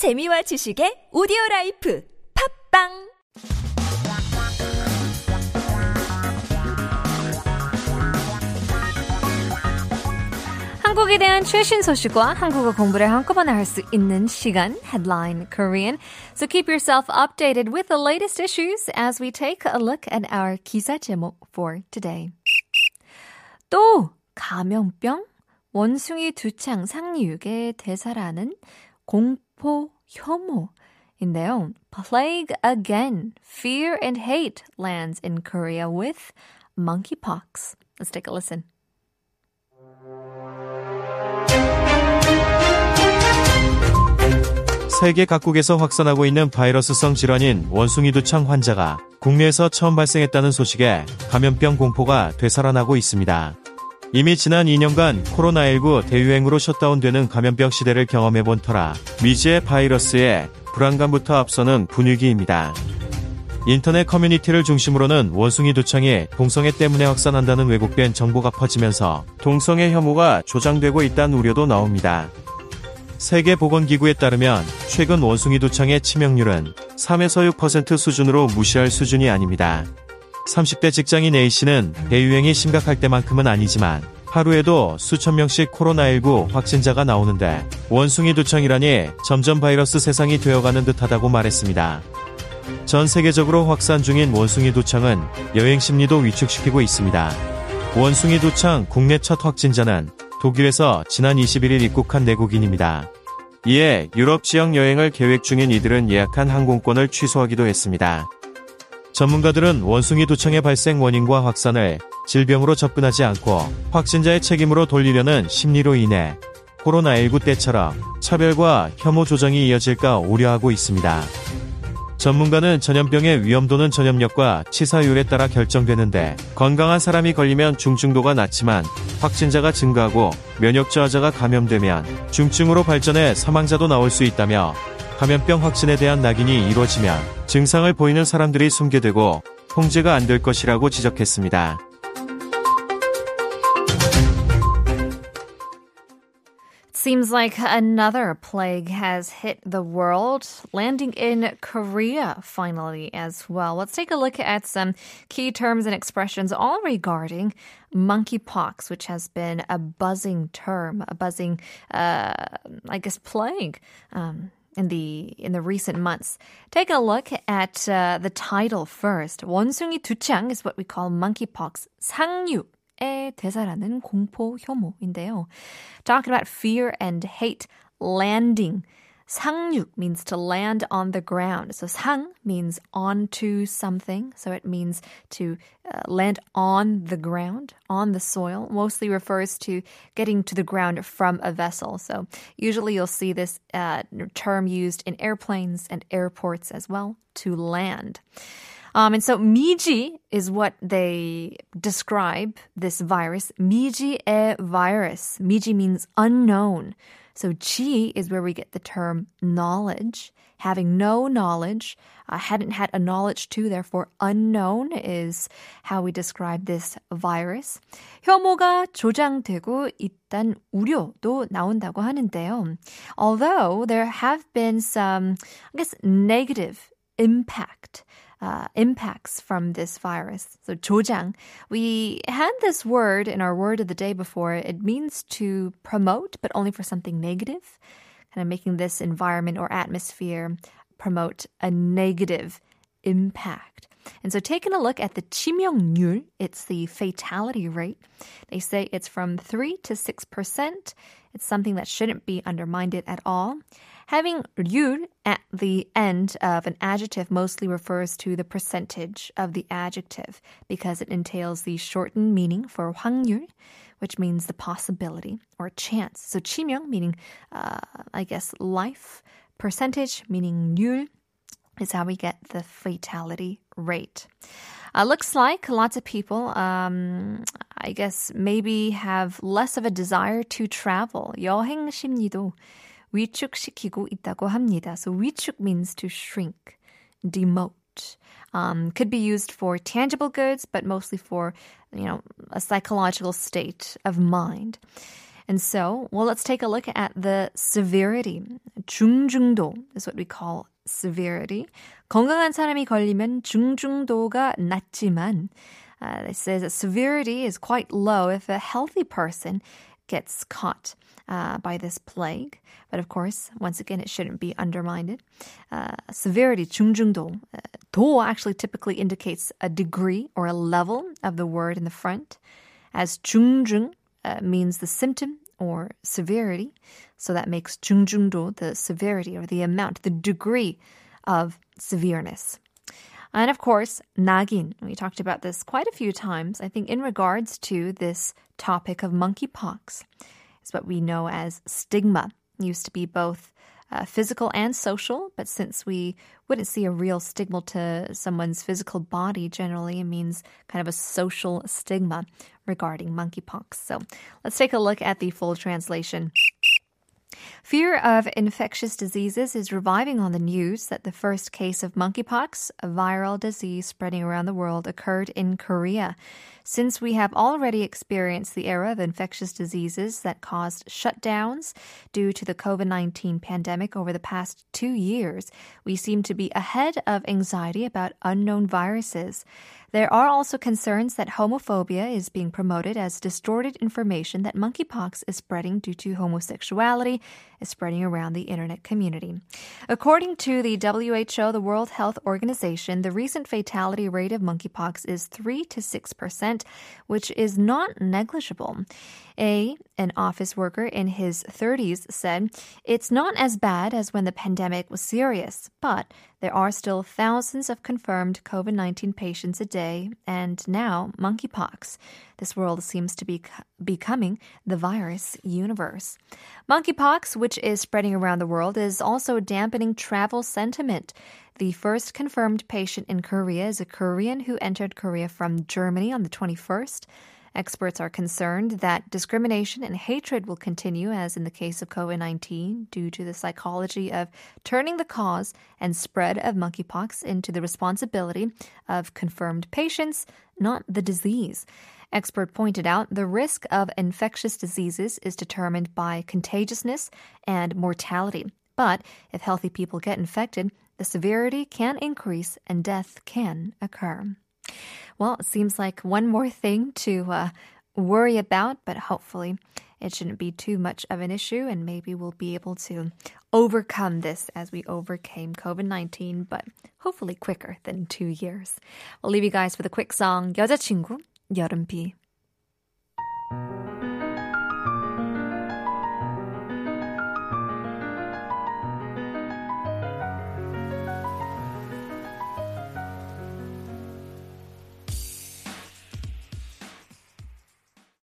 재미와 지식의 오디오 라이프 팝빵 한국에 대한 최신 소식과 한국어 공부를 한꺼번에 할 수 있는 시간 Headline Korean. So keep yourself updated with the latest issues as we take a look at our 기사 제목 for today. 또 감염병 원숭이 두창 상륙의 대사라는 공 포 혐오인데요. Plague again. Fear and hate lands in Korea with monkeypox. Let's take a listen. 세계 각국에서 확산하고 있는 바이러스성 질환인 원숭이 두창 환자가 국내에서 처음 발생했다는 소식에 감염병 공포가 되살아나고 있습니다. 이미 지난 2년간 코로나19 대유행으로 셧다운되는 감염병 시대를 경험해본 터라 미지의 바이러스에 불안감부터 앞서는 분위기입니다. 인터넷 커뮤니티를 중심으로는 원숭이 두창이 동성애 때문에 확산한다는 왜곡된 정보가 퍼지면서 동성애 혐오가 조장되고 있다는 우려도 나옵니다. 세계보건기구에 따르면 최근 원숭이 두창의 치명률은 3에서 6% 수준으로 무시할 수준이 아닙니다. 30대 직장인 A씨는 대유행이 심각할 때만큼은 아니지만 하루에도 수천 명씩 코로나19 확진자가 나오는데 원숭이 두창이라니 점점 바이러스 세상이 되어가는 듯하다고 말했습니다. 전 세계적으로 확산 중인 원숭이 두창은 여행 심리도 위축시키고 있습니다. 원숭이 두창 국내 첫 확진자는 독일에서 지난 21일 입국한 내국인입니다. 이에 유럽 지역 여행을 계획 중인 이들은 예약한 항공권을 취소하기도 했습니다. 전문가들은 원숭이 두창의 발생 원인과 확산을 질병으로 접근하지 않고 확진자의 책임으로 돌리려는 심리로 인해 코로나19 때처럼 차별과 혐오 조정이 이어질까 우려하고 있습니다. 전문가는 전염병의 위험도는 전염력과 치사율에 따라 결정되는데 건강한 사람이 걸리면 중증도가 낮지만 확진자가 증가하고 면역 저하자가 감염되면 중증으로 발전해 사망자도 나올 수 있다며 감염병 확진에 대한 낙인이 이루어지면 증상을 보이는 사람들이 숨게되고 통제가 안 될 것이라고 지적했습니다. Seems like another plague has hit the world, landing in Korea finally as well. Let's take a look at some key terms and expressions all regarding monkeypox, which has been a buzzing term, a buzzing, uh, I guess, plague. Um, in the in the recent months. take a look at uh, the title first. 원숭이 두창 is what we call monkeypox 상륙. 대사라는 공포 혐오인데요. Talking about fear and hate landing 상륙 means to land on the ground. So 상 means onto something. So it means to uh, land on the ground, on the soil. Mostly refers to getting to the ground from a vessel. So usually you'll see this uh, term used in airplanes and airports as well, to land. Um, and so 미지 is what they describe this virus. 미지의 virus. 미지 means unknown. So 지 is where we get the term knowledge. Having no knowledge, uh, hadn't had a knowledge to, therefore unknown is how we describe this virus. 혐오가 조장되고 있다는 우려도 나온다고 하는데요. Although there have been some, I guess, negative impact uh, impacts from this virus. So 조장, we had this word in our word of the day before. It means to promote, but only for something negative, kind of making this environment or atmosphere promote a negative impact. And so taking a look at the 치명률, it's the fatality rate. They say it's from 3 to 6%. It's something that shouldn't be undermined at all. Having 률 at the end of an adjective mostly refers to the percentage of the adjective because it entails the shortened meaning for 확률, which means the possibility or chance. So 치명 meaning, uh, I guess, life. Percentage meaning 률 is how we get the fatality rate. Uh, looks like lots of people, um, I guess, maybe have less of a desire to travel. 여행 심리도 위축시키고 있다고 합니다. So 위축 means to shrink, demote. Um, could be used for tangible goods, but mostly for, you know, a psychological state of mind. And so, well, let's take a look at the severity. 중증도 is what we call severity. 건강한 사람이 걸리면 중증도가 낮지만, uh, it says that severity is quite low if a healthy person gets caught uh, by this plague. But of course, once again, it shouldn't be undermined. Uh, severity, 중중도. Uh, 도 actually typically indicates a degree or a level of the word in the front, as 중중 uh, means the symptom or severity. So that makes 중중도 the severity or the amount, the degree of severeness. And of course, nagin. We talked about this quite a few times, I think, in regards to this topic of monkeypox. It's what we know as stigma. It used to be both uh, physical and social, but since we wouldn't see a real stigma to someone's physical body, generally it means kind of a social stigma regarding monkeypox. So let's take a look at the full translation. Fear of infectious diseases is reviving on the news that the first case of monkeypox, a viral disease spreading around the world, occurred in Korea. Since we have already experienced the era of infectious diseases that caused shutdowns due to the COVID 19 pandemic over the past two years, we seem to be ahead of anxiety about unknown viruses. There are also concerns that homophobia is being promoted as distorted information that monkeypox is spreading due to homosexuality, is spreading around the internet community. According to the WHO, the World Health Organization, the recent fatality rate of monkeypox is 3 to 6%, which is not negligible. A, an office worker in his 30s, said, It's not as bad as when the pandemic was serious, but there are still thousands of confirmed COVID 19 patients a day, and now monkeypox. This world seems to be becoming the virus universe. Monkeypox, which is spreading around the world, is also dampening travel sentiment. The first confirmed patient in Korea is a Korean who entered Korea from Germany on the 21st. Experts are concerned that discrimination and hatred will continue, as in the case of COVID 19, due to the psychology of turning the cause and spread of monkeypox into the responsibility of confirmed patients, not the disease. Expert pointed out the risk of infectious diseases is determined by contagiousness and mortality. But if healthy people get infected, the severity can increase and death can occur. Well, it seems like one more thing to uh, worry about, but hopefully it shouldn't be too much of an issue, and maybe we'll be able to overcome this as we overcame COVID 19, but hopefully quicker than two years. We'll leave you guys with a quick song, 여자친구, 여름비.